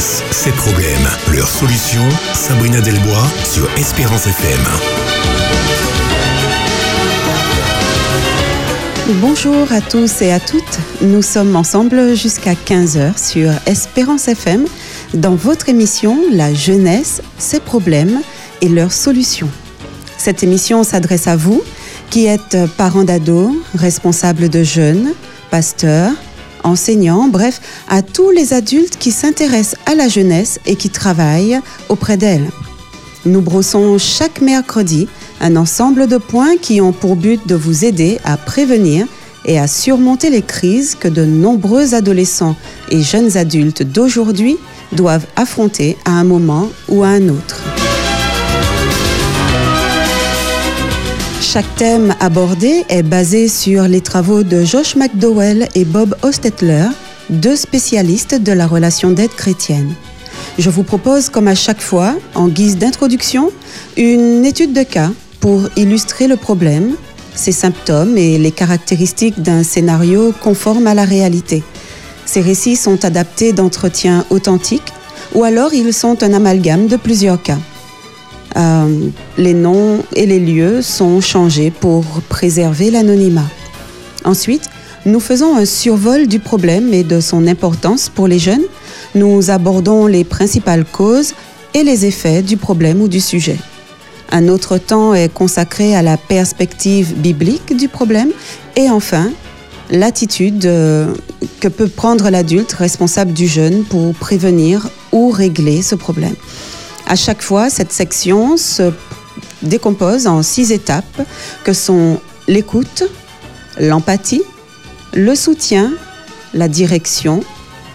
jeunesse, ses problèmes, leurs solutions. Sabrina Delbois sur Espérance FM. Bonjour à tous et à toutes. Nous sommes ensemble jusqu'à 15h sur Espérance FM dans votre émission La jeunesse, ses problèmes et leurs solutions. Cette émission s'adresse à vous qui êtes parents d'ados, responsables de jeunes, pasteurs, enseignants, bref, à tous les adultes qui s'intéressent à la jeunesse et qui travaillent auprès d'elle. Nous brossons chaque mercredi un ensemble de points qui ont pour but de vous aider à prévenir et à surmonter les crises que de nombreux adolescents et jeunes adultes d'aujourd'hui doivent affronter à un moment ou à un autre. Chaque thème abordé est basé sur les travaux de Josh McDowell et Bob Hostetler, deux spécialistes de la relation d'aide chrétienne. Je vous propose, comme à chaque fois, en guise d'introduction, une étude de cas pour illustrer le problème, ses symptômes et les caractéristiques d'un scénario conforme à la réalité. Ces récits sont adaptés d'entretiens authentiques ou alors ils sont un amalgame de plusieurs cas. Euh, les noms et les lieux sont changés pour préserver l'anonymat. Ensuite, nous faisons un survol du problème et de son importance pour les jeunes. Nous abordons les principales causes et les effets du problème ou du sujet. Un autre temps est consacré à la perspective biblique du problème. Et enfin, l'attitude euh, que peut prendre l'adulte responsable du jeune pour prévenir ou régler ce problème. À chaque fois, cette section se décompose en six étapes que sont l'écoute, l'empathie, le soutien, la direction,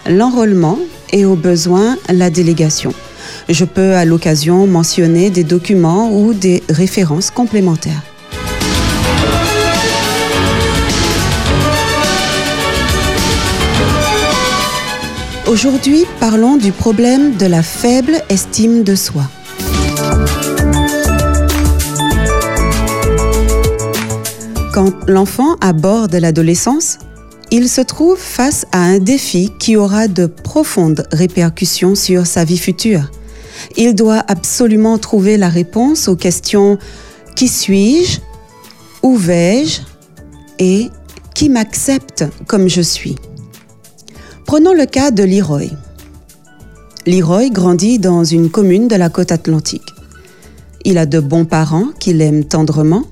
l'enrôlement et au besoin la délégation. Je peux à l'occasion mentionner des documents ou des références complémentaires. Aujourd'hui, parlons du problème de la faible estime de soi. Quand l'enfant aborde l'adolescence, il se trouve face à un défi qui aura de profondes répercussions sur sa vie future. Il doit absolument trouver la réponse aux questions Qui suis-je? Où vais-je? Et qui m'accepte comme je suis? Prenons le cas de Leroy. Leroy grandit dans une commune de la côte atlantique. Il a de bons parents qui l'aiment tendrement,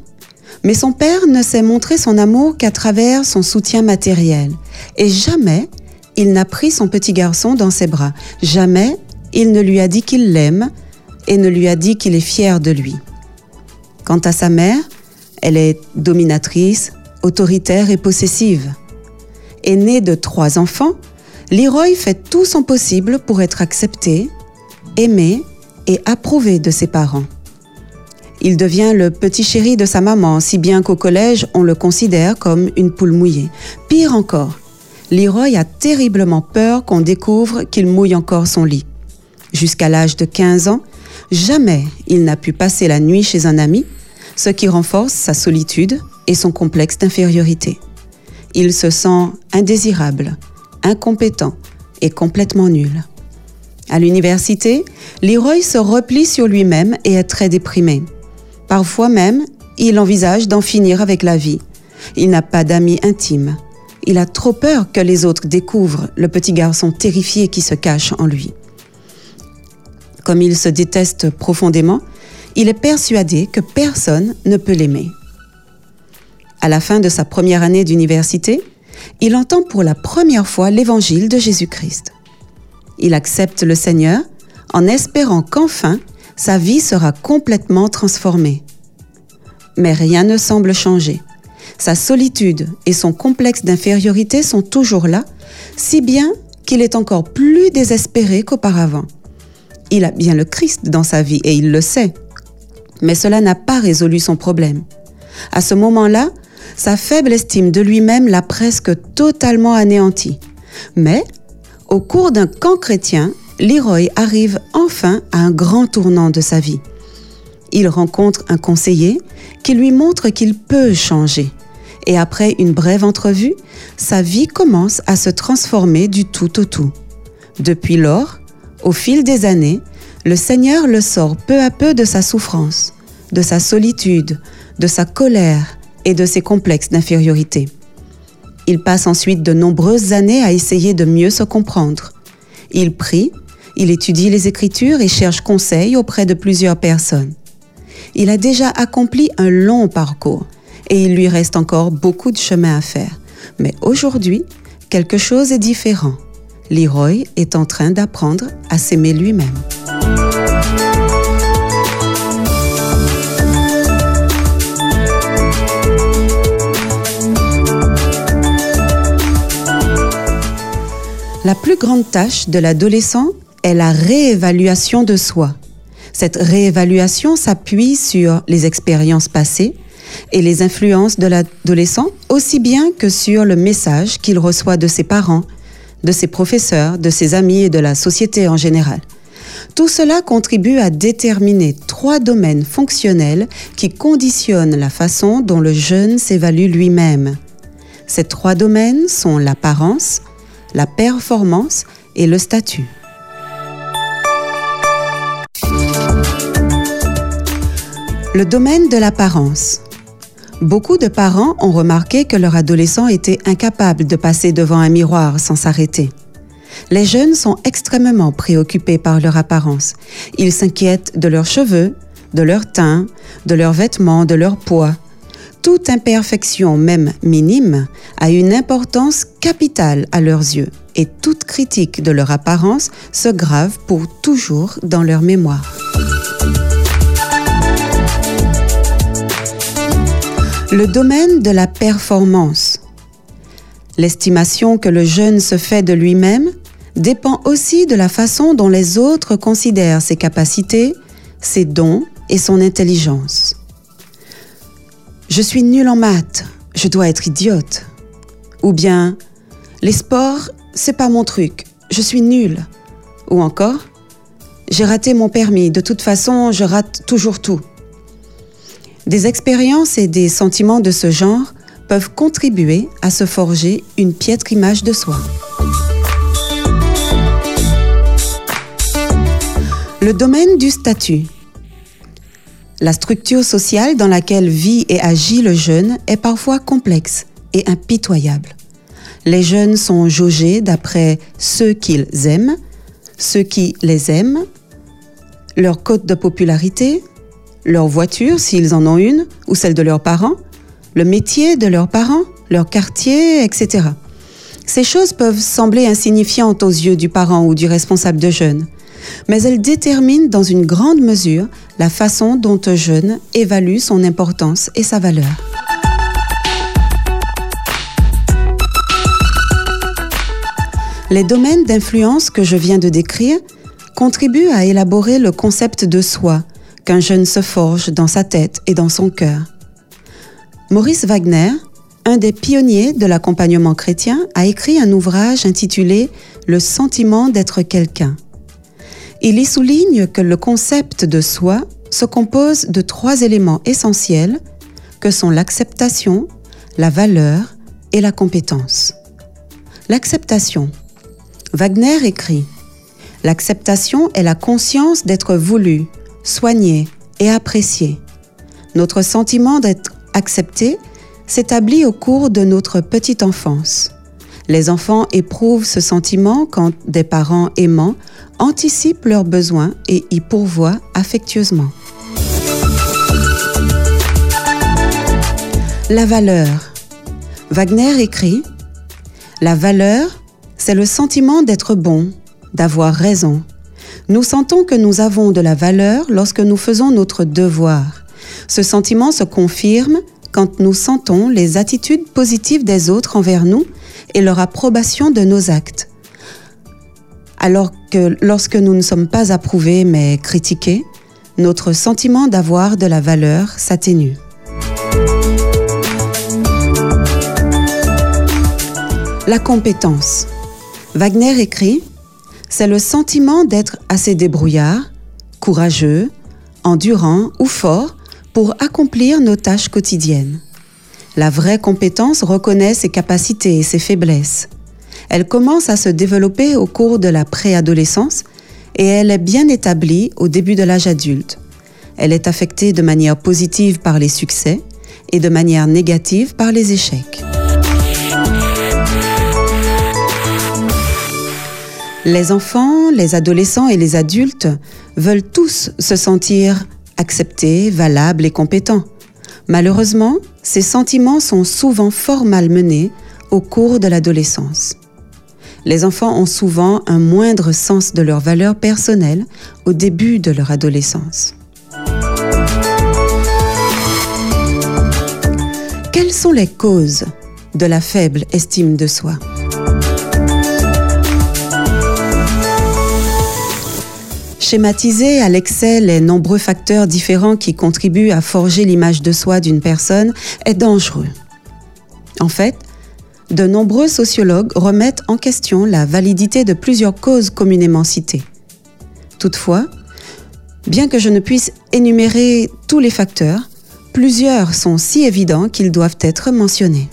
mais son père ne s'est montré son amour qu'à travers son soutien matériel. Et jamais il n'a pris son petit garçon dans ses bras. Jamais il ne lui a dit qu'il l'aime et ne lui a dit qu'il est fier de lui. Quant à sa mère, elle est dominatrice, autoritaire et possessive. Aînée de trois enfants, Leroy fait tout son possible pour être accepté, aimé et approuvé de ses parents. Il devient le petit chéri de sa maman, si bien qu'au collège, on le considère comme une poule mouillée. Pire encore, Leroy a terriblement peur qu'on découvre qu'il mouille encore son lit. Jusqu'à l'âge de 15 ans, jamais il n'a pu passer la nuit chez un ami, ce qui renforce sa solitude et son complexe d'infériorité. Il se sent indésirable, incompétent et complètement nul. À l'université, Leroy se replie sur lui-même et est très déprimé. Parfois même, il envisage d'en finir avec la vie. Il n'a pas d'amis intimes. Il a trop peur que les autres découvrent le petit garçon terrifié qui se cache en lui. Comme il se déteste profondément, il est persuadé que personne ne peut l'aimer. À la fin de sa première année d'université, il entend pour la première fois l'évangile de Jésus-Christ. Il accepte le Seigneur en espérant qu'enfin sa vie sera complètement transformée. Mais rien ne semble changer. Sa solitude et son complexe d'infériorité sont toujours là, si bien qu'il est encore plus désespéré qu'auparavant. Il a bien le Christ dans sa vie et il le sait. Mais cela n'a pas résolu son problème. À ce moment-là, sa faible estime de lui-même l'a presque totalement anéanti. Mais, au cours d'un camp chrétien, Leroy arrive enfin à un grand tournant de sa vie. Il rencontre un conseiller qui lui montre qu'il peut changer. Et après une brève entrevue, sa vie commence à se transformer du tout au tout. Depuis lors, Au fil des années, le Seigneur le sort peu à peu de sa souffrance, de sa solitude, de sa colère et de ses complexes d'infériorité. Il passe ensuite de nombreuses années à essayer de mieux se comprendre. Il prie, il étudie les Écritures et cherche conseil auprès de plusieurs personnes. Il a déjà accompli un long parcours et il lui reste encore beaucoup de chemin à faire. Mais aujourd'hui, quelque chose est différent. Leroy est en train d'apprendre à s'aimer lui-même. La plus grande tâche de l'adolescent est la réévaluation de soi. Cette réévaluation s'appuie sur les expériences passées et les influences de l'adolescent, aussi bien que sur le message qu'il reçoit de ses parents, de ses professeurs, de ses amis et de la société en général. Tout cela contribue à déterminer trois domaines fonctionnels qui conditionnent la façon dont le jeune s'évalue lui-même. Ces trois domaines sont l'apparence, la performance et le statut. Le domaine de l'apparence. Beaucoup de parents ont remarqué que leur adolescent était incapable de passer devant un miroir sans s'arrêter. Les jeunes sont extrêmement préoccupés par leur apparence. Ils s'inquiètent de leurs cheveux, de leur teint, de leurs vêtements, de leur poids. Toute imperfection, même minime, a une importance capitale à leurs yeux et toute critique de leur apparence se grave pour toujours dans leur mémoire. Le domaine de la performance. L'estimation que le jeune se fait de lui-même dépend aussi de la façon dont les autres considèrent ses capacités, ses dons et son intelligence. Je suis nul en maths, je dois être idiote. Ou bien, les sports, c'est pas mon truc, je suis nul. Ou encore, j'ai raté mon permis, de toute façon, je rate toujours tout. Des expériences et des sentiments de ce genre peuvent contribuer à se forger une piètre image de soi. Le domaine du statut. La structure sociale dans laquelle vit et agit le jeune est parfois complexe et impitoyable. Les jeunes sont jaugés d'après ceux qu'ils aiment, ceux qui les aiment, leur cote de popularité, leur voiture s'ils en ont une, ou celle de leurs parents, le métier de leurs parents, leur quartier, etc. Ces choses peuvent sembler insignifiantes aux yeux du parent ou du responsable de jeunes, mais elles déterminent dans une grande mesure la façon dont un jeune évalue son importance et sa valeur. Les domaines d'influence que je viens de décrire contribuent à élaborer le concept de soi qu'un jeune se forge dans sa tête et dans son cœur. Maurice Wagner, un des pionniers de l'accompagnement chrétien, a écrit un ouvrage intitulé Le sentiment d'être quelqu'un. Il y souligne que le concept de soi se compose de trois éléments essentiels que sont l'acceptation, la valeur et la compétence. L'acceptation. Wagner écrit L'acceptation est la conscience d'être voulu, soigné et apprécié. Notre sentiment d'être accepté s'établit au cours de notre petite enfance. Les enfants éprouvent ce sentiment quand des parents aimants anticipent leurs besoins et y pourvoient affectueusement. La valeur. Wagner écrit La valeur, c'est le sentiment d'être bon, d'avoir raison. Nous sentons que nous avons de la valeur lorsque nous faisons notre devoir. Ce sentiment se confirme quand nous sentons les attitudes positives des autres envers nous et leur approbation de nos actes. Alors que lorsque nous ne sommes pas approuvés mais critiqués, notre sentiment d'avoir de la valeur s'atténue. La compétence. Wagner écrit C'est le sentiment d'être assez débrouillard, courageux, endurant ou fort pour accomplir nos tâches quotidiennes. La vraie compétence reconnaît ses capacités et ses faiblesses. Elle commence à se développer au cours de la préadolescence et elle est bien établie au début de l'âge adulte. Elle est affectée de manière positive par les succès et de manière négative par les échecs. Les enfants, les adolescents et les adultes veulent tous se sentir acceptés, valables et compétents. Malheureusement, ces sentiments sont souvent fort malmenés au cours de l'adolescence. Les enfants ont souvent un moindre sens de leurs valeurs personnelles au début de leur adolescence. Quelles sont les causes de la faible estime de soi? Schématiser à l'excès les nombreux facteurs différents qui contribuent à forger l'image de soi d'une personne est dangereux. En fait, de nombreux sociologues remettent en question la validité de plusieurs causes communément citées. Toutefois, bien que je ne puisse énumérer tous les facteurs, plusieurs sont si évidents qu'ils doivent être mentionnés.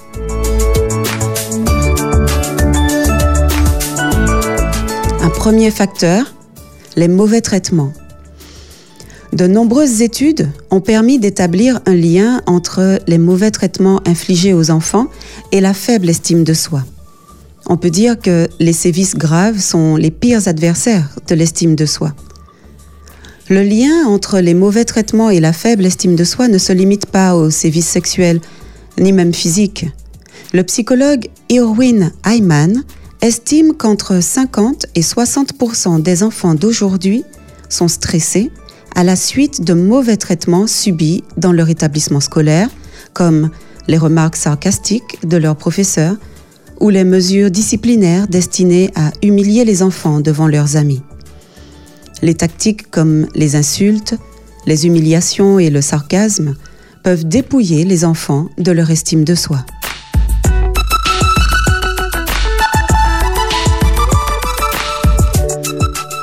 Un premier facteur les mauvais traitements. De nombreuses études ont permis d'établir un lien entre les mauvais traitements infligés aux enfants et la faible estime de soi. On peut dire que les sévices graves sont les pires adversaires de l'estime de soi. Le lien entre les mauvais traitements et la faible estime de soi ne se limite pas aux sévices sexuels, ni même physiques. Le psychologue Irwin Hyman estime qu'entre 50 et 60% des enfants d'aujourd'hui sont stressés à la suite de mauvais traitements subis dans leur établissement scolaire, comme les remarques sarcastiques de leurs professeurs ou les mesures disciplinaires destinées à humilier les enfants devant leurs amis. Les tactiques comme les insultes, les humiliations et le sarcasme peuvent dépouiller les enfants de leur estime de soi.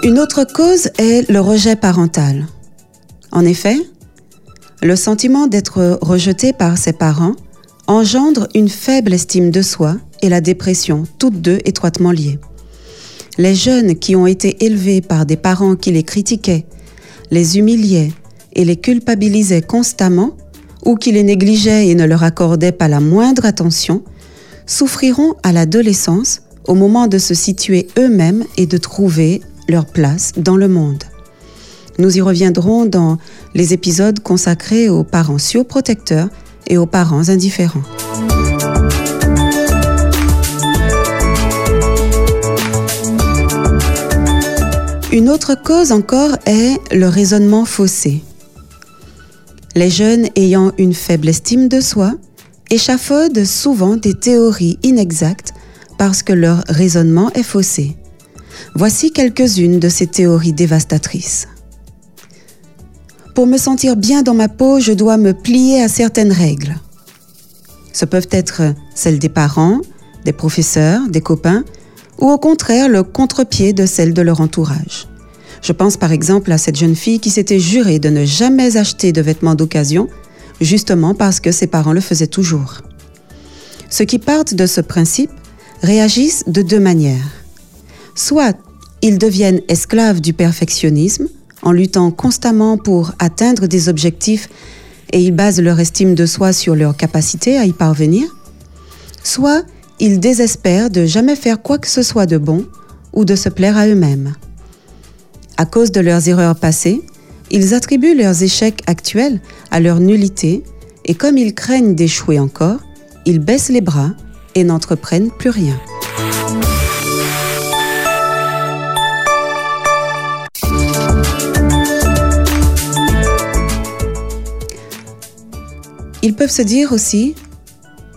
Une autre cause est le rejet parental. En effet, le sentiment d'être rejeté par ses parents engendre une faible estime de soi et la dépression, toutes deux étroitement liées. Les jeunes qui ont été élevés par des parents qui les critiquaient, les humiliaient et les culpabilisaient constamment, ou qui les négligeaient et ne leur accordaient pas la moindre attention, souffriront à l'adolescence au moment de se situer eux-mêmes et de trouver leur place dans le monde. Nous y reviendrons dans les épisodes consacrés aux parents surprotecteurs et aux parents indifférents. Une autre cause encore est le raisonnement faussé. Les jeunes ayant une faible estime de soi échafaudent souvent des théories inexactes parce que leur raisonnement est faussé. Voici quelques-unes de ces théories dévastatrices. Pour me sentir bien dans ma peau, je dois me plier à certaines règles. Ce peuvent être celles des parents, des professeurs, des copains, ou au contraire le contre-pied de celles de leur entourage. Je pense par exemple à cette jeune fille qui s'était jurée de ne jamais acheter de vêtements d'occasion, justement parce que ses parents le faisaient toujours. Ceux qui partent de ce principe réagissent de deux manières. Soit ils deviennent esclaves du perfectionnisme en luttant constamment pour atteindre des objectifs et ils basent leur estime de soi sur leur capacité à y parvenir, soit ils désespèrent de jamais faire quoi que ce soit de bon ou de se plaire à eux-mêmes. À cause de leurs erreurs passées, ils attribuent leurs échecs actuels à leur nullité et comme ils craignent d'échouer encore, ils baissent les bras et n'entreprennent plus rien. Ils peuvent se dire aussi,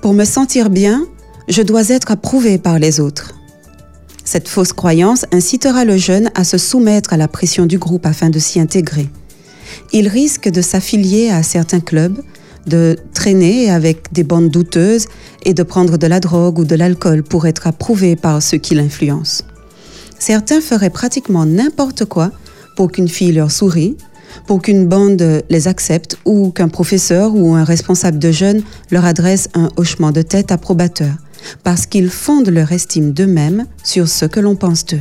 pour me sentir bien, je dois être approuvé par les autres. Cette fausse croyance incitera le jeune à se soumettre à la pression du groupe afin de s'y intégrer. Il risque de s'affilier à certains clubs, de traîner avec des bandes douteuses et de prendre de la drogue ou de l'alcool pour être approuvé par ceux qui l'influencent. Certains feraient pratiquement n'importe quoi pour qu'une fille leur sourie, pour qu'une bande les accepte ou qu'un professeur ou un responsable de jeunes leur adresse un hochement de tête approbateur, parce qu'ils fondent leur estime d'eux-mêmes sur ce que l'on pense d'eux.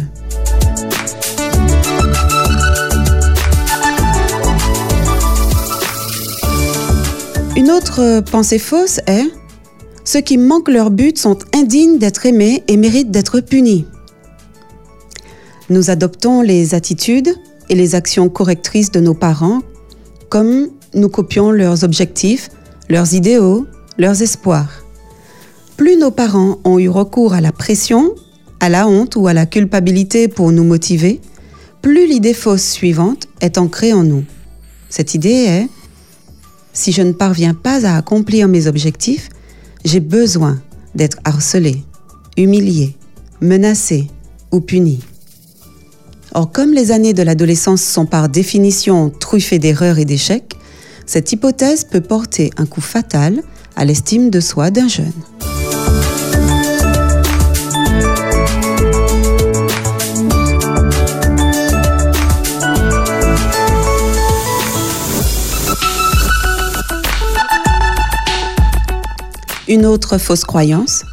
Une autre pensée fausse est ⁇ Ceux qui manquent leur but sont indignes d'être aimés et méritent d'être punis ⁇ Nous adoptons les attitudes, et les actions correctrices de nos parents comme nous copions leurs objectifs, leurs idéaux, leurs espoirs. Plus nos parents ont eu recours à la pression, à la honte ou à la culpabilité pour nous motiver, plus l'idée fausse suivante est ancrée en nous. Cette idée est, si je ne parviens pas à accomplir mes objectifs, j'ai besoin d'être harcelé, humilié, menacé ou puni. Or, comme les années de l'adolescence sont par définition truffées d'erreurs et d'échecs, cette hypothèse peut porter un coup fatal à l'estime de soi d'un jeune. Une autre fausse croyance.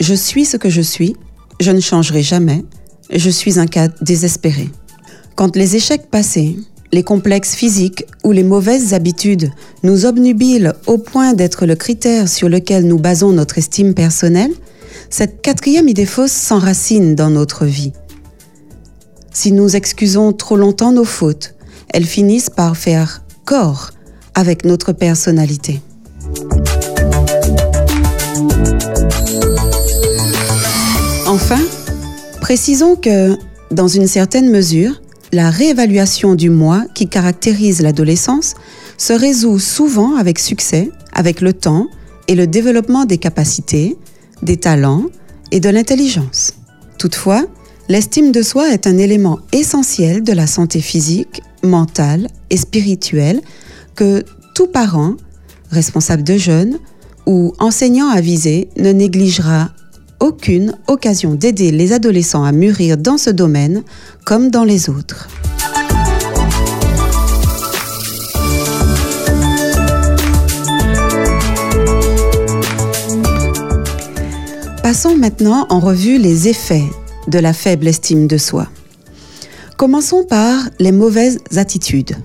Je suis ce que je suis, je ne changerai jamais, je suis un cas désespéré. Quand les échecs passés, les complexes physiques ou les mauvaises habitudes nous obnubilent au point d'être le critère sur lequel nous basons notre estime personnelle, cette quatrième idée fausse s'enracine dans notre vie. Si nous excusons trop longtemps nos fautes, elles finissent par faire corps avec notre personnalité. Enfin, précisons que, dans une certaine mesure, la réévaluation du moi qui caractérise l'adolescence se résout souvent avec succès, avec le temps et le développement des capacités, des talents et de l'intelligence. Toutefois, l'estime de soi est un élément essentiel de la santé physique, mentale et spirituelle que tout parent, responsable de jeunes ou enseignant avisé ne négligera aucune occasion d'aider les adolescents à mûrir dans ce domaine comme dans les autres. Passons maintenant en revue les effets de la faible estime de soi. Commençons par les mauvaises attitudes.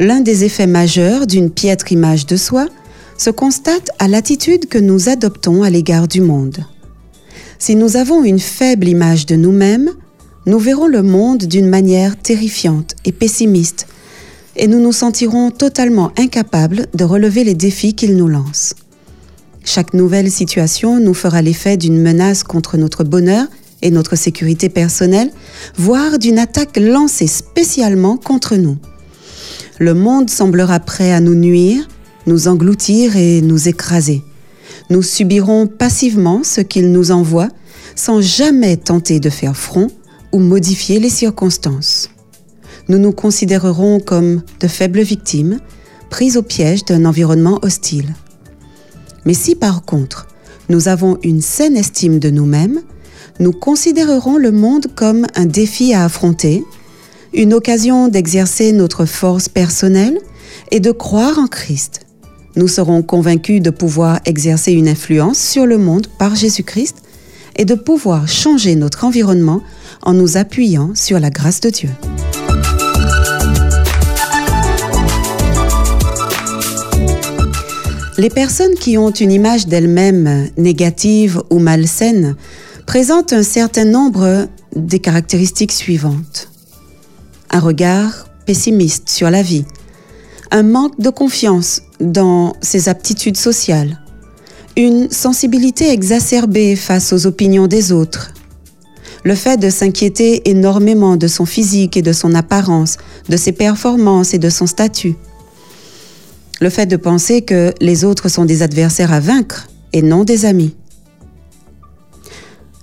L'un des effets majeurs d'une piètre image de soi se constate à l'attitude que nous adoptons à l'égard du monde. Si nous avons une faible image de nous-mêmes, nous verrons le monde d'une manière terrifiante et pessimiste, et nous nous sentirons totalement incapables de relever les défis qu'il nous lance. Chaque nouvelle situation nous fera l'effet d'une menace contre notre bonheur et notre sécurité personnelle, voire d'une attaque lancée spécialement contre nous. Le monde semblera prêt à nous nuire, nous engloutir et nous écraser. Nous subirons passivement ce qu'il nous envoie sans jamais tenter de faire front ou modifier les circonstances. Nous nous considérerons comme de faibles victimes, prises au piège d'un environnement hostile. Mais si par contre nous avons une saine estime de nous-mêmes, nous considérerons le monde comme un défi à affronter, une occasion d'exercer notre force personnelle et de croire en Christ nous serons convaincus de pouvoir exercer une influence sur le monde par Jésus-Christ et de pouvoir changer notre environnement en nous appuyant sur la grâce de Dieu. Les personnes qui ont une image d'elles-mêmes négative ou malsaine présentent un certain nombre des caractéristiques suivantes. Un regard pessimiste sur la vie, un manque de confiance dans ses aptitudes sociales, une sensibilité exacerbée face aux opinions des autres, le fait de s'inquiéter énormément de son physique et de son apparence, de ses performances et de son statut, le fait de penser que les autres sont des adversaires à vaincre et non des amis.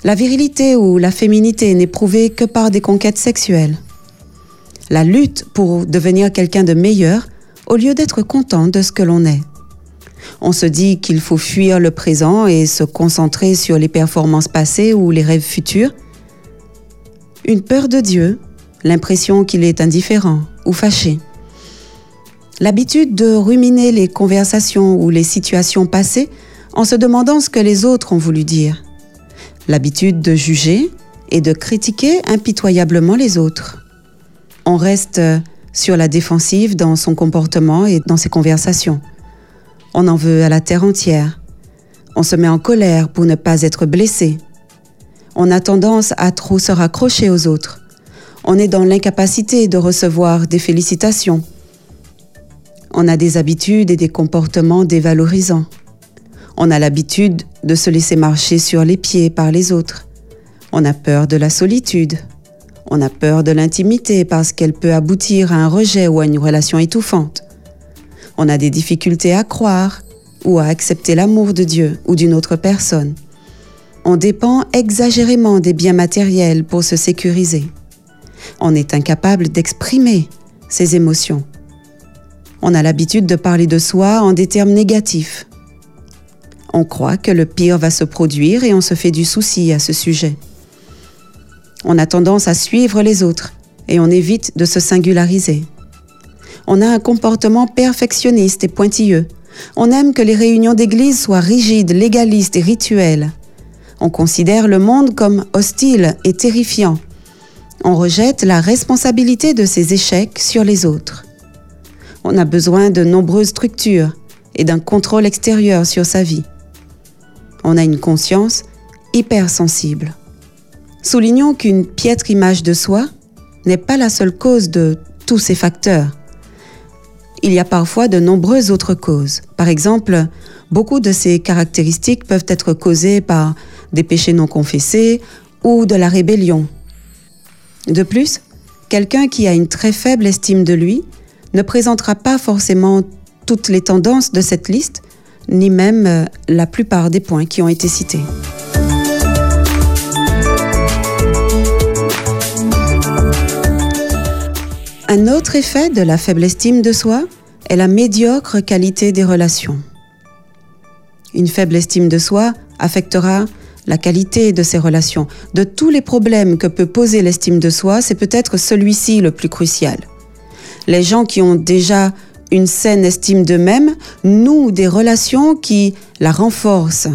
La virilité ou la féminité n'est prouvée que par des conquêtes sexuelles. La lutte pour devenir quelqu'un de meilleur au lieu d'être content de ce que l'on est. On se dit qu'il faut fuir le présent et se concentrer sur les performances passées ou les rêves futurs. Une peur de Dieu, l'impression qu'il est indifférent ou fâché. L'habitude de ruminer les conversations ou les situations passées en se demandant ce que les autres ont voulu dire. L'habitude de juger et de critiquer impitoyablement les autres. On reste sur la défensive dans son comportement et dans ses conversations. On en veut à la terre entière. On se met en colère pour ne pas être blessé. On a tendance à trop se raccrocher aux autres. On est dans l'incapacité de recevoir des félicitations. On a des habitudes et des comportements dévalorisants. On a l'habitude de se laisser marcher sur les pieds par les autres. On a peur de la solitude. On a peur de l'intimité parce qu'elle peut aboutir à un rejet ou à une relation étouffante. On a des difficultés à croire ou à accepter l'amour de Dieu ou d'une autre personne. On dépend exagérément des biens matériels pour se sécuriser. On est incapable d'exprimer ses émotions. On a l'habitude de parler de soi en des termes négatifs. On croit que le pire va se produire et on se fait du souci à ce sujet. On a tendance à suivre les autres et on évite de se singulariser. On a un comportement perfectionniste et pointilleux. On aime que les réunions d'église soient rigides, légalistes et rituelles. On considère le monde comme hostile et terrifiant. On rejette la responsabilité de ses échecs sur les autres. On a besoin de nombreuses structures et d'un contrôle extérieur sur sa vie. On a une conscience hypersensible. Soulignons qu'une piètre image de soi n'est pas la seule cause de tous ces facteurs. Il y a parfois de nombreuses autres causes. Par exemple, beaucoup de ces caractéristiques peuvent être causées par des péchés non confessés ou de la rébellion. De plus, quelqu'un qui a une très faible estime de lui ne présentera pas forcément toutes les tendances de cette liste, ni même euh, la plupart des points qui ont été cités. Un autre effet de la faible estime de soi est la médiocre qualité des relations. Une faible estime de soi affectera la qualité de ses relations. De tous les problèmes que peut poser l'estime de soi, c'est peut-être celui-ci le plus crucial. Les gens qui ont déjà une saine estime d'eux-mêmes nouent des relations qui la renforcent,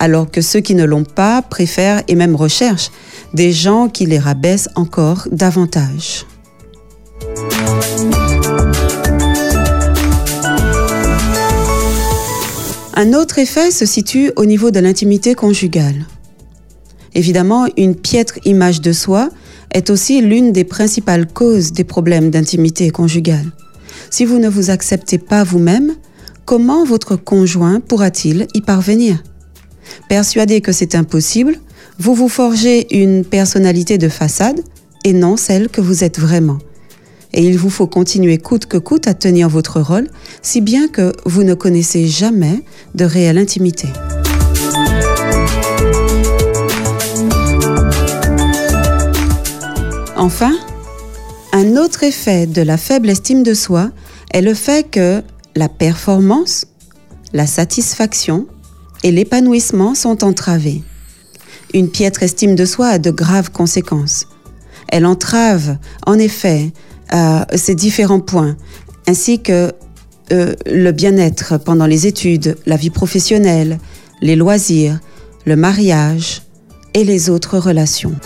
alors que ceux qui ne l'ont pas préfèrent et même recherchent des gens qui les rabaissent encore davantage. Un autre effet se situe au niveau de l'intimité conjugale. Évidemment, une piètre image de soi est aussi l'une des principales causes des problèmes d'intimité conjugale. Si vous ne vous acceptez pas vous-même, comment votre conjoint pourra-t-il y parvenir? Persuadé que c'est impossible, vous vous forgez une personnalité de façade et non celle que vous êtes vraiment et il vous faut continuer coûte que coûte à tenir votre rôle, si bien que vous ne connaissez jamais de réelle intimité. Enfin, un autre effet de la faible estime de soi est le fait que la performance, la satisfaction et l'épanouissement sont entravés. Une piètre estime de soi a de graves conséquences. Elle entrave, en effet, ces différents points, ainsi que euh, le bien-être pendant les études, la vie professionnelle, les loisirs, le mariage et les autres relations.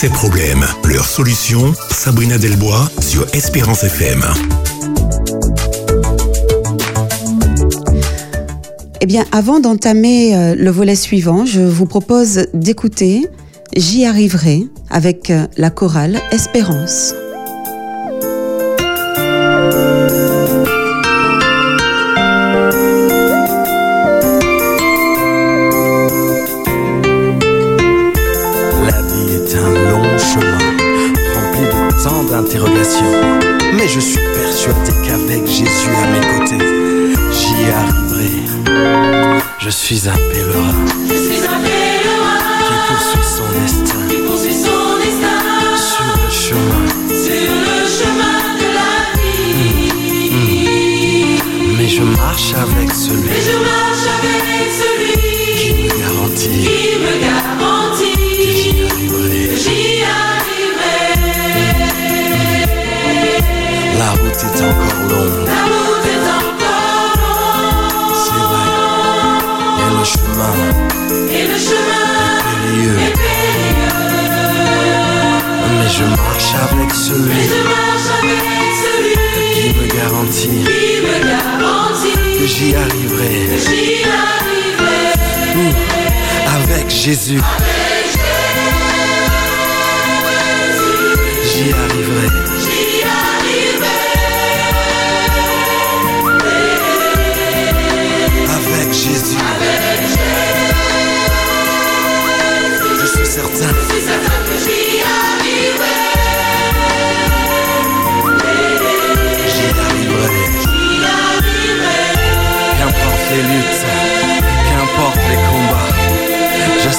Ces problèmes, leurs solutions, Sabrina Delbois sur Espérance FM. Eh bien, avant d'entamer euh, le volet suivant, je vous propose d'écouter J'y arriverai avec euh, la chorale Espérance. Je suis un pèlerin. Je suis un pèlerin. Avec celui je marche avec celui qui me garantit qui me garantit que j'y arriverai. que j'y arriverai. Avec Jésus, j'y arriverai. J'y arriverai.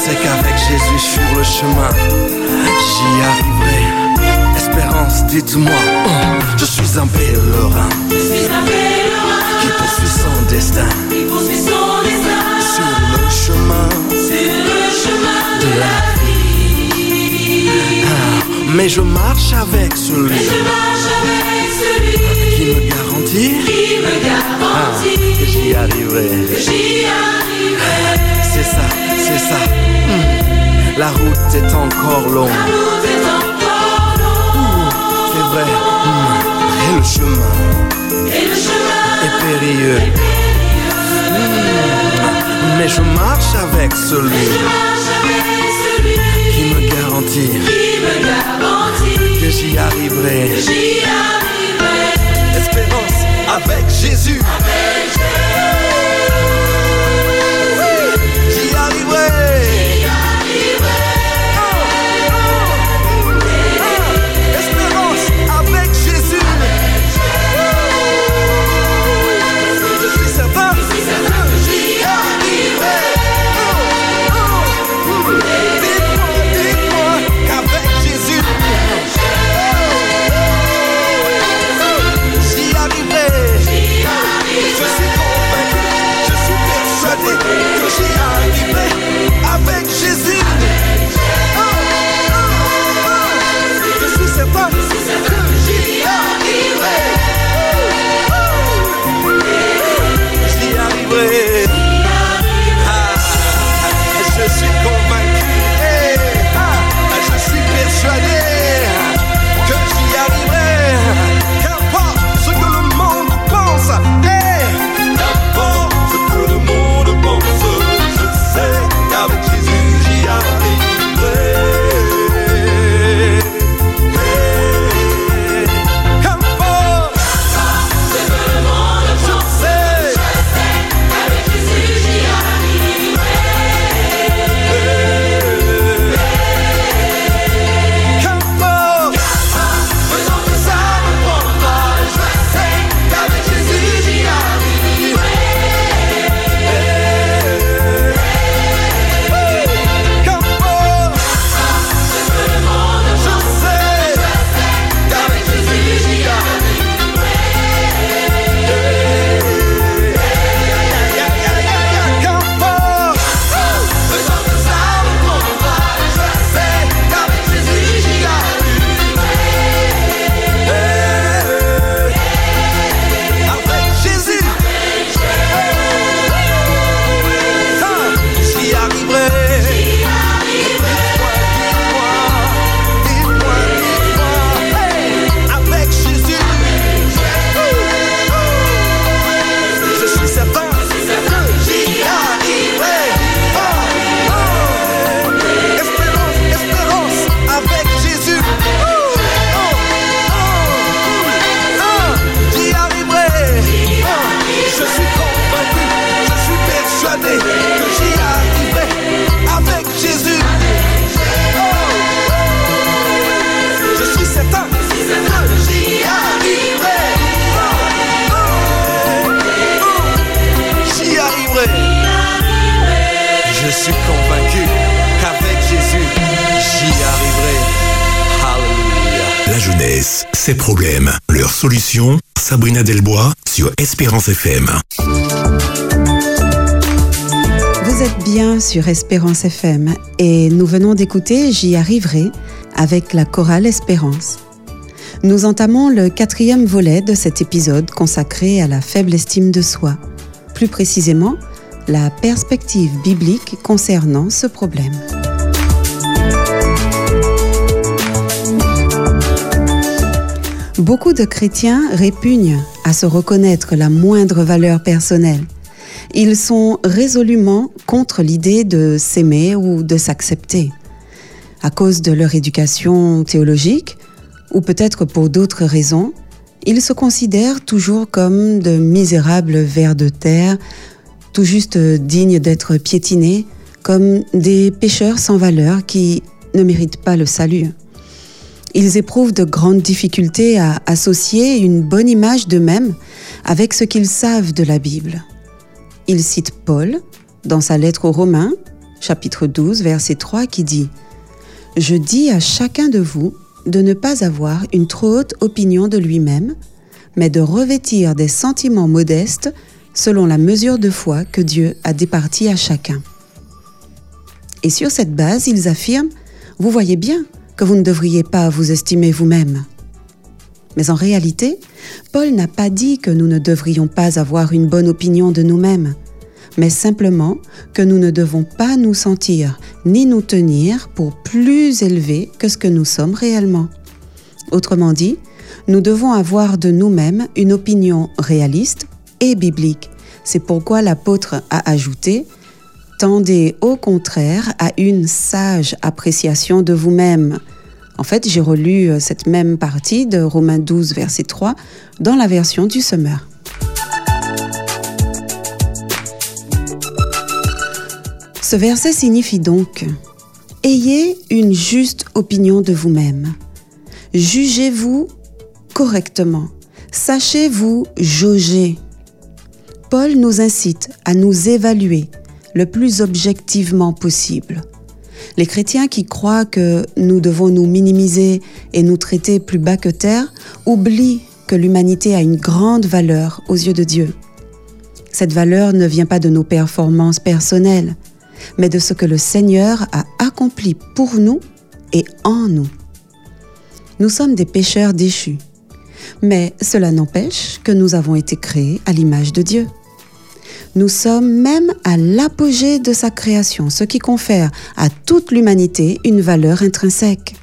Sais qu'avec Jésus sur le chemin, j'y arriverai. Espérance, dites-moi, je suis un pèlerin Je suis un pèlerin qui poursuit son destin qui poursuit son destin sur le chemin sur le chemin de la vie. Ah, mais je marche avec celui Je marche avec celui qui me garantit qui me ah, garantit que j'y arriverai. que j'y arriverai. C'est ça, c'est ça. La route est encore longue. La route est encore longue C'est vrai. Et le chemin et le chemin est périlleux. Hmm. Mais je marche avec celui Je marche avec celui qui me garantit qui me garantit que j'y arriverai. que j'y arriverai. Espérance avec Jésus. suis convaincu qu'avec Jésus, j'y arriverai. Hallelujah. La jeunesse, ses problèmes, leurs solutions. Sabrina Delbois sur Espérance FM. Vous êtes bien sur Espérance FM et nous venons d'écouter J'y arriverai avec la chorale Espérance. Nous entamons le quatrième volet de cet épisode consacré à la faible estime de soi. Plus précisément, la perspective biblique concernant ce problème. Beaucoup de chrétiens répugnent à se reconnaître la moindre valeur personnelle. Ils sont résolument contre l'idée de s'aimer ou de s'accepter. À cause de leur éducation théologique, ou peut-être pour d'autres raisons, ils se considèrent toujours comme de misérables vers de terre, juste dignes d'être piétinés, comme des pécheurs sans valeur qui ne méritent pas le salut. Ils éprouvent de grandes difficultés à associer une bonne image d'eux-mêmes avec ce qu'ils savent de la Bible. Ils citent Paul dans sa lettre aux Romains, chapitre 12, verset 3, qui dit ⁇ Je dis à chacun de vous de ne pas avoir une trop haute opinion de lui-même, mais de revêtir des sentiments modestes selon la mesure de foi que Dieu a départie à chacun. Et sur cette base, ils affirment, vous voyez bien que vous ne devriez pas vous estimer vous-même. Mais en réalité, Paul n'a pas dit que nous ne devrions pas avoir une bonne opinion de nous-mêmes, mais simplement que nous ne devons pas nous sentir ni nous tenir pour plus élevés que ce que nous sommes réellement. Autrement dit, nous devons avoir de nous-mêmes une opinion réaliste et biblique. C'est pourquoi l'apôtre a ajouté Tendez au contraire à une sage appréciation de vous-même. En fait, j'ai relu euh, cette même partie de Romains 12, verset 3 dans la version du Summer. Ce verset signifie donc Ayez une juste opinion de vous-même. Jugez-vous correctement. Sachez-vous jauger. Paul nous incite à nous évaluer le plus objectivement possible. Les chrétiens qui croient que nous devons nous minimiser et nous traiter plus bas que terre oublient que l'humanité a une grande valeur aux yeux de Dieu. Cette valeur ne vient pas de nos performances personnelles, mais de ce que le Seigneur a accompli pour nous et en nous. Nous sommes des pécheurs déchus, mais cela n'empêche que nous avons été créés à l'image de Dieu. Nous sommes même à l'apogée de sa création, ce qui confère à toute l'humanité une valeur intrinsèque.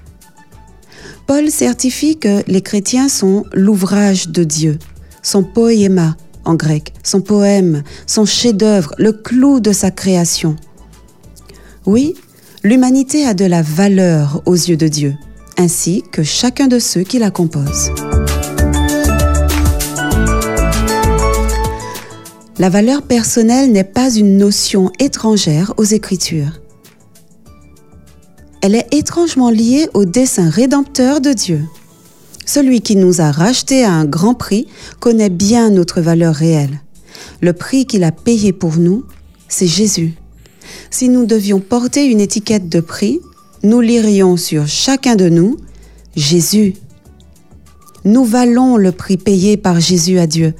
Paul certifie que les chrétiens sont l'ouvrage de Dieu, son poéma en grec, son poème, son chef-d'œuvre, le clou de sa création. Oui, l'humanité a de la valeur aux yeux de Dieu, ainsi que chacun de ceux qui la composent. La valeur personnelle n'est pas une notion étrangère aux Écritures. Elle est étrangement liée au dessein rédempteur de Dieu. Celui qui nous a rachetés à un grand prix connaît bien notre valeur réelle. Le prix qu'il a payé pour nous, c'est Jésus. Si nous devions porter une étiquette de prix, nous lirions sur chacun de nous Jésus. Nous valons le prix payé par Jésus à Dieu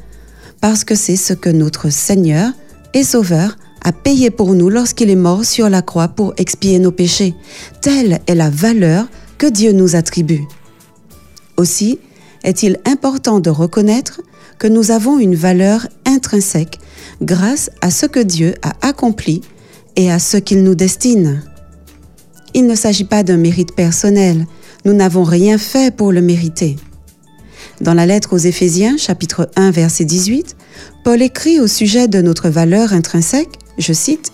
parce que c'est ce que notre Seigneur et Sauveur a payé pour nous lorsqu'il est mort sur la croix pour expier nos péchés. Telle est la valeur que Dieu nous attribue. Aussi est-il important de reconnaître que nous avons une valeur intrinsèque grâce à ce que Dieu a accompli et à ce qu'il nous destine. Il ne s'agit pas d'un mérite personnel, nous n'avons rien fait pour le mériter. Dans la lettre aux Éphésiens, chapitre 1, verset 18, Paul écrit au sujet de notre valeur intrinsèque, je cite,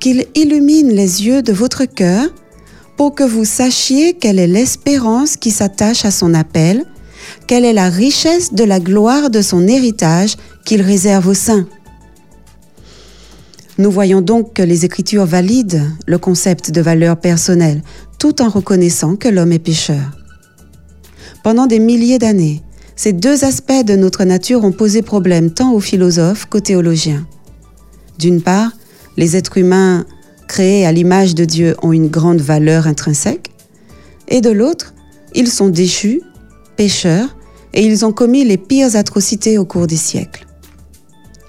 Qu'il illumine les yeux de votre cœur pour que vous sachiez quelle est l'espérance qui s'attache à son appel, quelle est la richesse de la gloire de son héritage qu'il réserve aux saints. Nous voyons donc que les Écritures valident le concept de valeur personnelle, tout en reconnaissant que l'homme est pécheur pendant des milliers d'années. Ces deux aspects de notre nature ont posé problème tant aux philosophes qu'aux théologiens. D'une part, les êtres humains créés à l'image de Dieu ont une grande valeur intrinsèque, et de l'autre, ils sont déchus, pécheurs, et ils ont commis les pires atrocités au cours des siècles.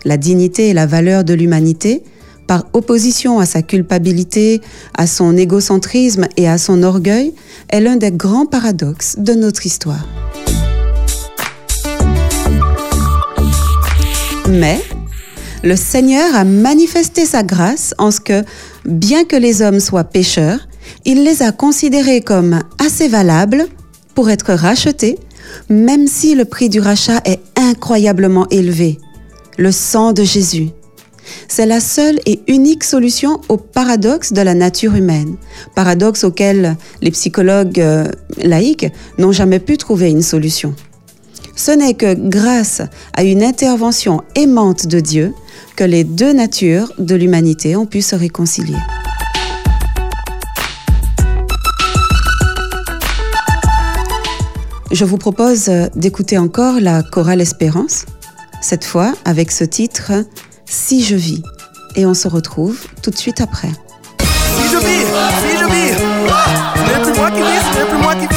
La dignité et la valeur de l'humanité par opposition à sa culpabilité, à son égocentrisme et à son orgueil, est l'un des grands paradoxes de notre histoire. Mais le Seigneur a manifesté sa grâce en ce que, bien que les hommes soient pécheurs, il les a considérés comme assez valables pour être rachetés, même si le prix du rachat est incroyablement élevé, le sang de Jésus. C'est la seule et unique solution au paradoxe de la nature humaine, paradoxe auquel les psychologues euh, laïques n'ont jamais pu trouver une solution. Ce n'est que grâce à une intervention aimante de Dieu que les deux natures de l'humanité ont pu se réconcilier. Je vous propose d'écouter encore la chorale Espérance, cette fois avec ce titre si je vis. Et on se retrouve tout de suite après. Si je vis, si je vis, ah, plus moi qui vis, plus moi qui vis.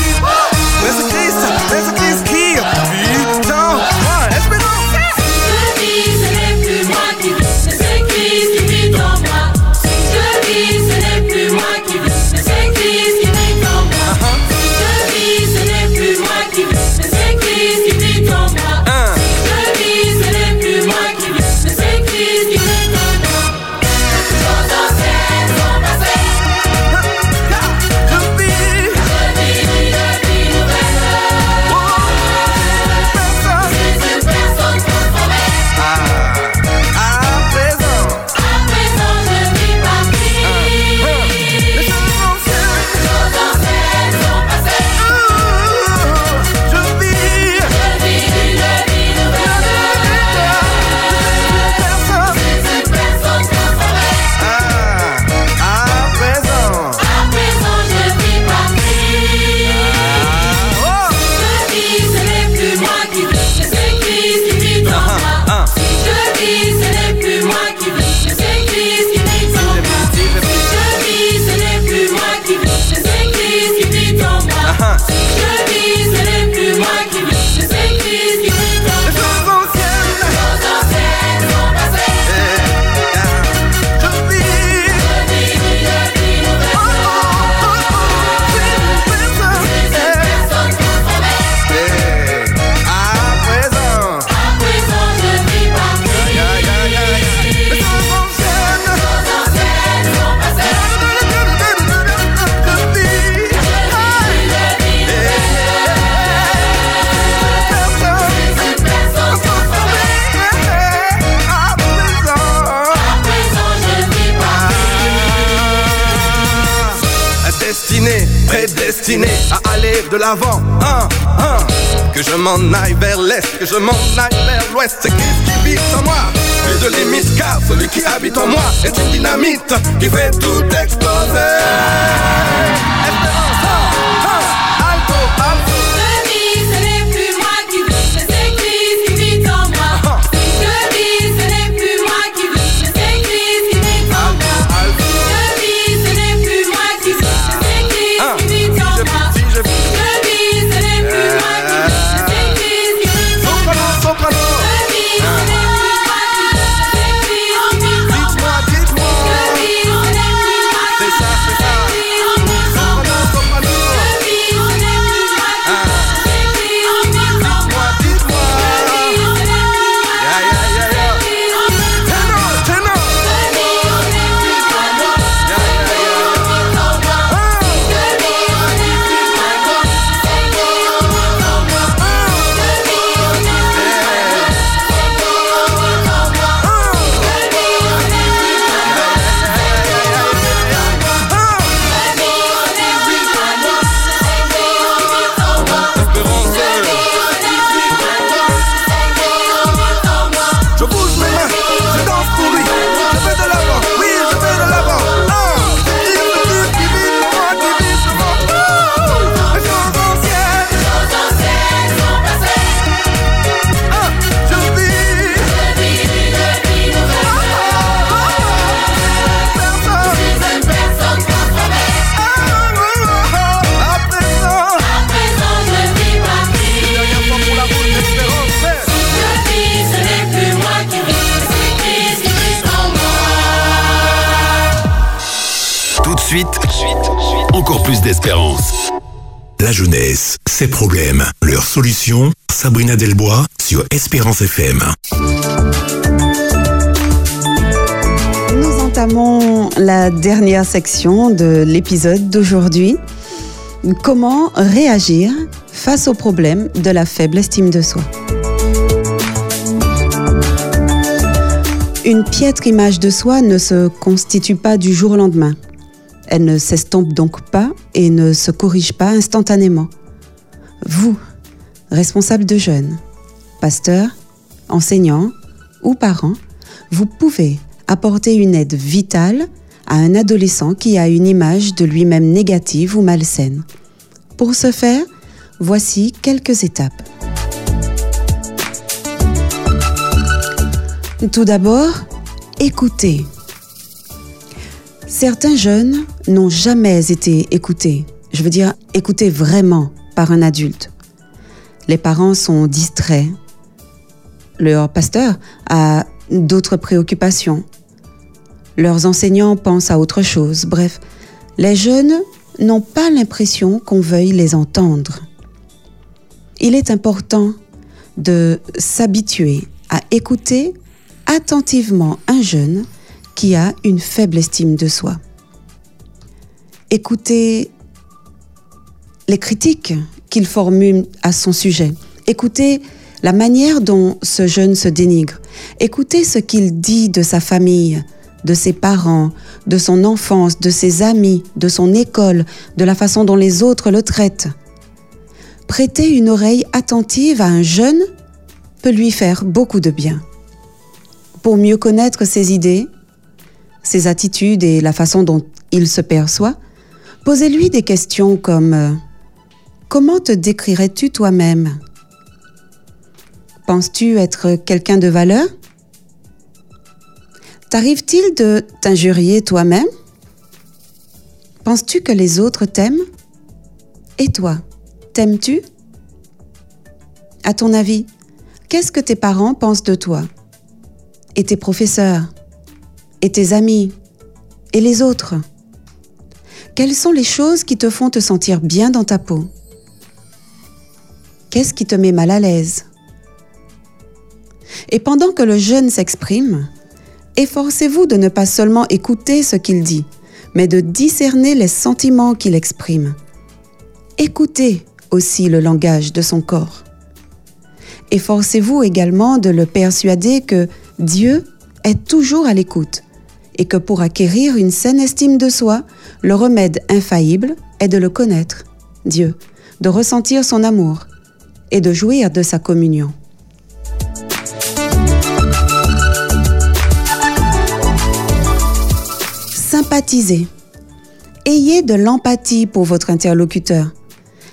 prédestiné à aller de l'avant. Hein, hein. Que je m'en aille vers l'est, que je m'en aille vers l'ouest. C'est Christ qui vit en moi? Et de l'émise car celui qui habite en moi est une dynamite qui fait tout exploser. La jeunesse, ses problèmes, leurs solutions. Sabrina Delbois sur Espérance FM. Nous entamons la dernière section de l'épisode d'aujourd'hui. Comment réagir face au problème de la faible estime de soi? Une piètre image de soi ne se constitue pas du jour au lendemain. Elle ne s'estompe donc pas et ne se corrige pas instantanément. Vous, responsable de jeunes, pasteur, enseignant ou parent, vous pouvez apporter une aide vitale à un adolescent qui a une image de lui-même négative ou malsaine. Pour ce faire, voici quelques étapes. Tout d'abord, écoutez. Certains jeunes n'ont jamais été écoutés. Je veux dire, écoutés vraiment par un adulte. Les parents sont distraits. Leur pasteur a d'autres préoccupations. Leurs enseignants pensent à autre chose. Bref, les jeunes n'ont pas l'impression qu'on veuille les entendre. Il est important de s'habituer à écouter attentivement un jeune qui a une faible estime de soi. Écoutez les critiques qu'il formule à son sujet. Écoutez la manière dont ce jeune se dénigre. Écoutez ce qu'il dit de sa famille, de ses parents, de son enfance, de ses amis, de son école, de la façon dont les autres le traitent. Prêter une oreille attentive à un jeune peut lui faire beaucoup de bien. Pour mieux connaître ses idées, ses attitudes et la façon dont il se perçoit, posez-lui des questions comme euh, Comment te décrirais-tu toi-même? Penses-tu être quelqu'un de valeur? T'arrive-t-il de t'injurier toi-même? Penses-tu que les autres t'aiment? Et toi, t'aimes-tu? À ton avis, qu'est-ce que tes parents pensent de toi? Et tes professeurs? Et tes amis? Et les autres? Quelles sont les choses qui te font te sentir bien dans ta peau? Qu'est-ce qui te met mal à l'aise? Et pendant que le jeune s'exprime, efforcez-vous de ne pas seulement écouter ce qu'il dit, mais de discerner les sentiments qu'il exprime. Écoutez aussi le langage de son corps. Efforcez-vous également de le persuader que Dieu est toujours à l'écoute et que pour acquérir une saine estime de soi, le remède infaillible est de le connaître, Dieu, de ressentir son amour et de jouir de sa communion. Sympathisez. Ayez de l'empathie pour votre interlocuteur.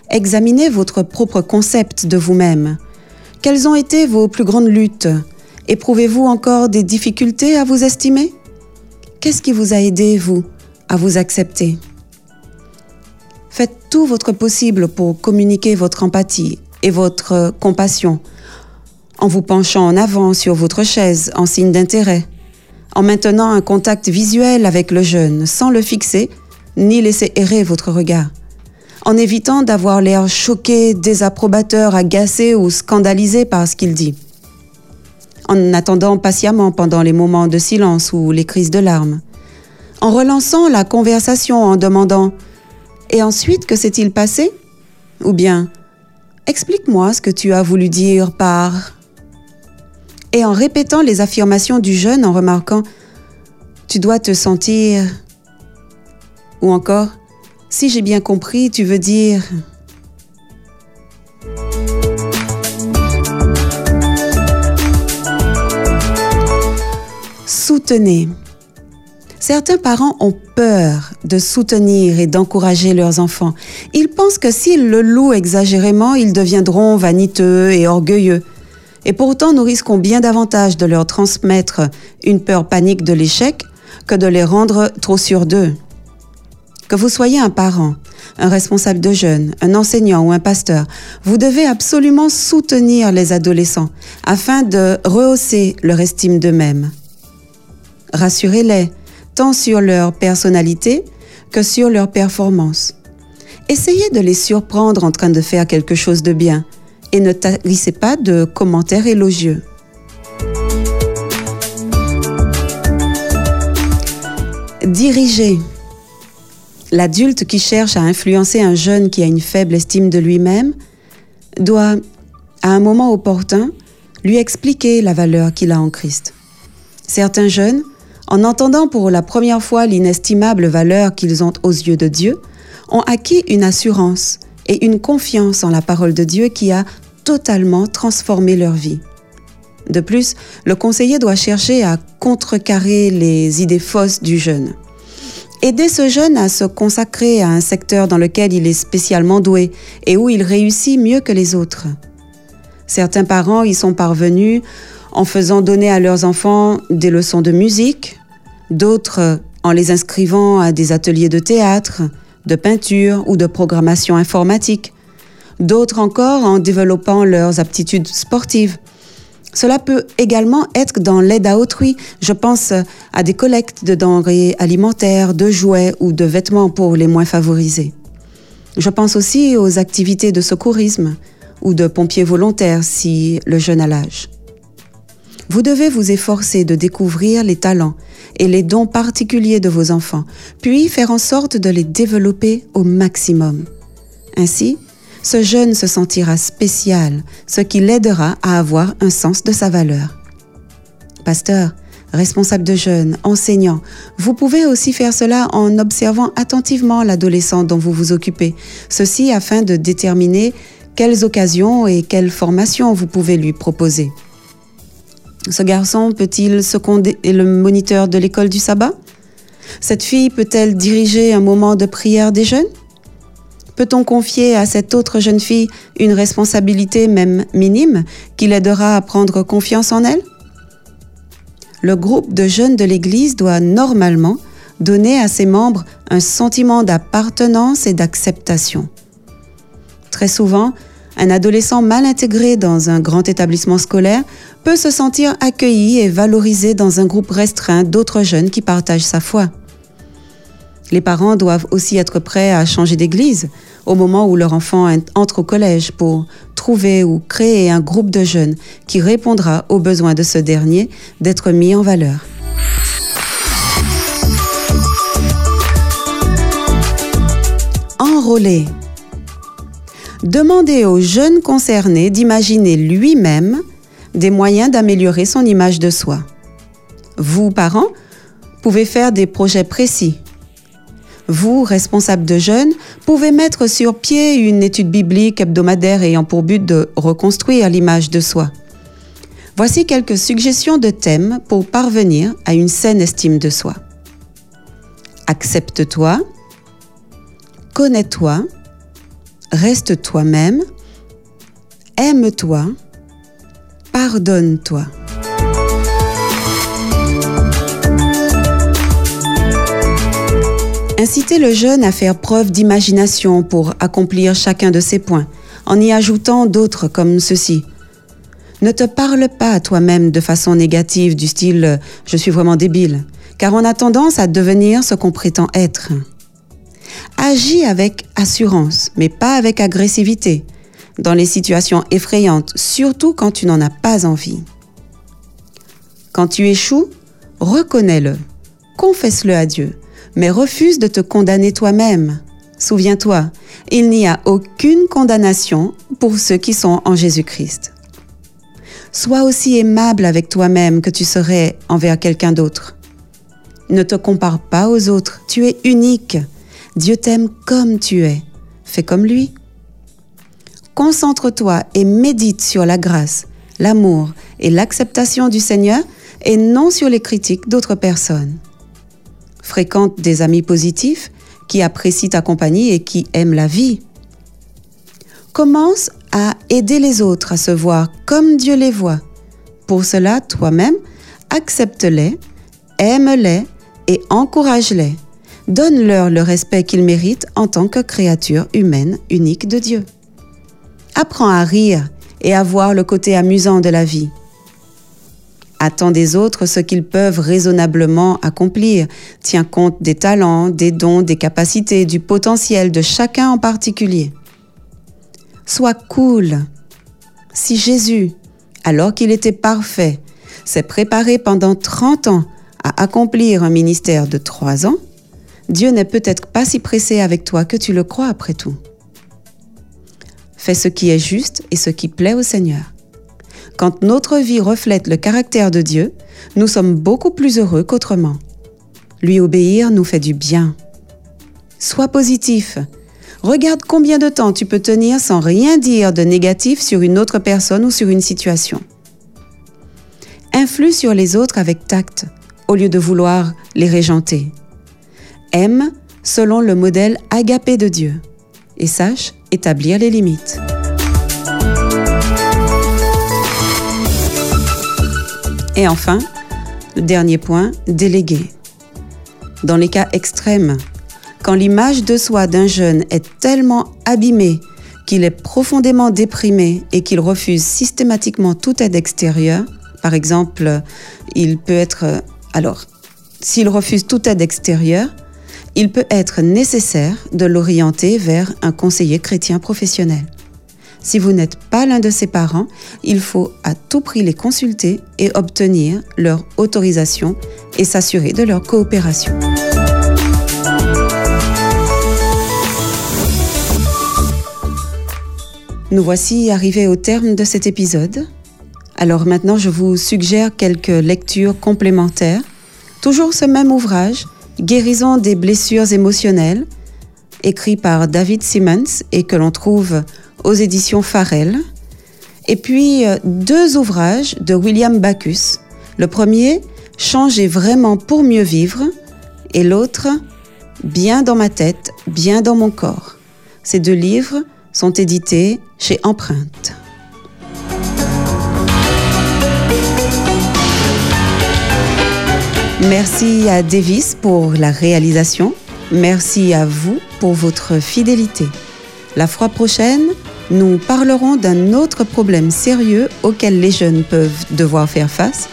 Examinez votre propre concept de vous-même. Quelles ont été vos plus grandes luttes? Éprouvez-vous encore des difficultés à vous estimer? Qu'est-ce qui vous a aidé, vous, à vous accepter? Faites tout votre possible pour communiquer votre empathie et votre compassion en vous penchant en avant sur votre chaise en signe d'intérêt, en maintenant un contact visuel avec le jeune sans le fixer ni laisser errer votre regard, en évitant d'avoir l'air choqué, désapprobateur, agacé ou scandalisé par ce qu'il dit en attendant patiemment pendant les moments de silence ou les crises de larmes, en relançant la conversation en demandant ⁇ Et ensuite, que s'est-il passé ?⁇ ou bien ⁇ Explique-moi ce que tu as voulu dire par... ⁇ et en répétant les affirmations du jeune en remarquant ⁇ Tu dois te sentir... ⁇ ou encore ⁇ Si j'ai bien compris, tu veux dire... ⁇ Soutenez. Certains parents ont peur de soutenir et d'encourager leurs enfants. Ils pensent que s'ils le louent exagérément, ils deviendront vaniteux et orgueilleux. Et pourtant, nous risquons bien davantage de leur transmettre une peur panique de l'échec que de les rendre trop sûrs d'eux. Que vous soyez un parent, un responsable de jeunes, un enseignant ou un pasteur, vous devez absolument soutenir les adolescents afin de rehausser leur estime d'eux-mêmes rassurez-les, tant sur leur personnalité que sur leur performance. Essayez de les surprendre en train de faire quelque chose de bien et ne tarissez pas de commentaires élogieux. Diriger. L'adulte qui cherche à influencer un jeune qui a une faible estime de lui-même doit, à un moment opportun, lui expliquer la valeur qu'il a en Christ. Certains jeunes, en entendant pour la première fois l'inestimable valeur qu'ils ont aux yeux de Dieu, ont acquis une assurance et une confiance en la parole de Dieu qui a totalement transformé leur vie. De plus, le conseiller doit chercher à contrecarrer les idées fausses du jeune. Aider ce jeune à se consacrer à un secteur dans lequel il est spécialement doué et où il réussit mieux que les autres. Certains parents y sont parvenus en faisant donner à leurs enfants des leçons de musique, d'autres en les inscrivant à des ateliers de théâtre, de peinture ou de programmation informatique, d'autres encore en développant leurs aptitudes sportives. Cela peut également être dans l'aide à autrui. Je pense à des collectes de denrées alimentaires, de jouets ou de vêtements pour les moins favorisés. Je pense aussi aux activités de secourisme ou de pompiers volontaires si le jeune a l'âge. Vous devez vous efforcer de découvrir les talents et les dons particuliers de vos enfants, puis faire en sorte de les développer au maximum. Ainsi, ce jeune se sentira spécial, ce qui l'aidera à avoir un sens de sa valeur. Pasteur, responsable de jeunes, enseignant, vous pouvez aussi faire cela en observant attentivement l'adolescent dont vous vous occupez, ceci afin de déterminer quelles occasions et quelles formations vous pouvez lui proposer. Ce garçon peut-il seconder le moniteur de l'école du sabbat? Cette fille peut-elle diriger un moment de prière des jeunes? Peut-on confier à cette autre jeune fille une responsabilité même minime qui l'aidera à prendre confiance en elle? Le groupe de jeunes de l'Église doit normalement donner à ses membres un sentiment d'appartenance et d'acceptation. Très souvent, un adolescent mal intégré dans un grand établissement scolaire peut se sentir accueilli et valorisé dans un groupe restreint d'autres jeunes qui partagent sa foi. Les parents doivent aussi être prêts à changer d'église au moment où leur enfant entre au collège pour trouver ou créer un groupe de jeunes qui répondra aux besoins de ce dernier d'être mis en valeur. Enrôler. Demandez au jeune concerné d'imaginer lui-même des moyens d'améliorer son image de soi. Vous, parents, pouvez faire des projets précis vous, responsable de jeunes, pouvez mettre sur pied une étude biblique hebdomadaire ayant pour but de reconstruire l'image de soi. Voici quelques suggestions de thèmes pour parvenir à une saine estime de soi. Accepte-toi, connais-toi, reste toi-même, aime-toi, pardonne-toi. Incitez le jeune à faire preuve d'imagination pour accomplir chacun de ses points, en y ajoutant d'autres comme ceci. Ne te parle pas à toi-même de façon négative du style ⁇ je suis vraiment débile ⁇ car on a tendance à devenir ce qu'on prétend être. Agis avec assurance, mais pas avec agressivité, dans les situations effrayantes, surtout quand tu n'en as pas envie. Quand tu échoues, reconnais-le, confesse-le à Dieu mais refuse de te condamner toi-même. Souviens-toi, il n'y a aucune condamnation pour ceux qui sont en Jésus-Christ. Sois aussi aimable avec toi-même que tu serais envers quelqu'un d'autre. Ne te compare pas aux autres, tu es unique. Dieu t'aime comme tu es. Fais comme lui. Concentre-toi et médite sur la grâce, l'amour et l'acceptation du Seigneur et non sur les critiques d'autres personnes. Fréquente des amis positifs qui apprécient ta compagnie et qui aiment la vie. Commence à aider les autres à se voir comme Dieu les voit. Pour cela, toi-même, accepte-les, aime-les et encourage-les. Donne-leur le respect qu'ils méritent en tant que créature humaine unique de Dieu. Apprends à rire et à voir le côté amusant de la vie. Attend des autres ce qu'ils peuvent raisonnablement accomplir. Tient compte des talents, des dons, des capacités, du potentiel de chacun en particulier. Sois cool. Si Jésus, alors qu'il était parfait, s'est préparé pendant 30 ans à accomplir un ministère de 3 ans, Dieu n'est peut-être pas si pressé avec toi que tu le crois après tout. Fais ce qui est juste et ce qui plaît au Seigneur. Quand notre vie reflète le caractère de Dieu, nous sommes beaucoup plus heureux qu'autrement. Lui obéir nous fait du bien. Sois positif. Regarde combien de temps tu peux tenir sans rien dire de négatif sur une autre personne ou sur une situation. Influe sur les autres avec tact au lieu de vouloir les régenter. Aime selon le modèle agapé de Dieu et sache établir les limites. Et enfin, le dernier point, déléguer. Dans les cas extrêmes, quand l'image de soi d'un jeune est tellement abîmée qu'il est profondément déprimé et qu'il refuse systématiquement toute aide extérieure, par exemple, il peut être... Alors, s'il refuse toute aide extérieure, il peut être nécessaire de l'orienter vers un conseiller chrétien professionnel. Si vous n'êtes pas l'un de ses parents, il faut à tout prix les consulter et obtenir leur autorisation et s'assurer de leur coopération. Nous voici arrivés au terme de cet épisode. Alors maintenant, je vous suggère quelques lectures complémentaires. Toujours ce même ouvrage, Guérison des blessures émotionnelles, écrit par David Simmons et que l'on trouve aux éditions Farel. Et puis euh, deux ouvrages de William Bacchus. Le premier, Changer vraiment pour mieux vivre, et l'autre, Bien dans ma tête, bien dans mon corps. Ces deux livres sont édités chez Empreinte. Merci à Davis pour la réalisation. Merci à vous pour votre fidélité. La fois prochaine, nous parlerons d'un autre problème sérieux auquel les jeunes peuvent devoir faire face.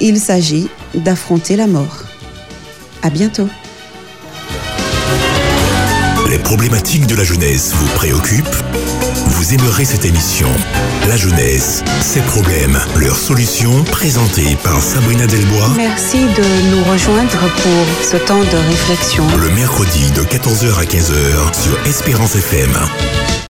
Il s'agit d'affronter la mort. À bientôt. Les problématiques de la jeunesse vous préoccupent? Vous aimerez cette émission La jeunesse, ses problèmes, leurs solutions, présentées par Sabrina Delbois Merci de nous rejoindre pour ce temps de réflexion. le mercredi de 14h à 15h sur Espérance FM.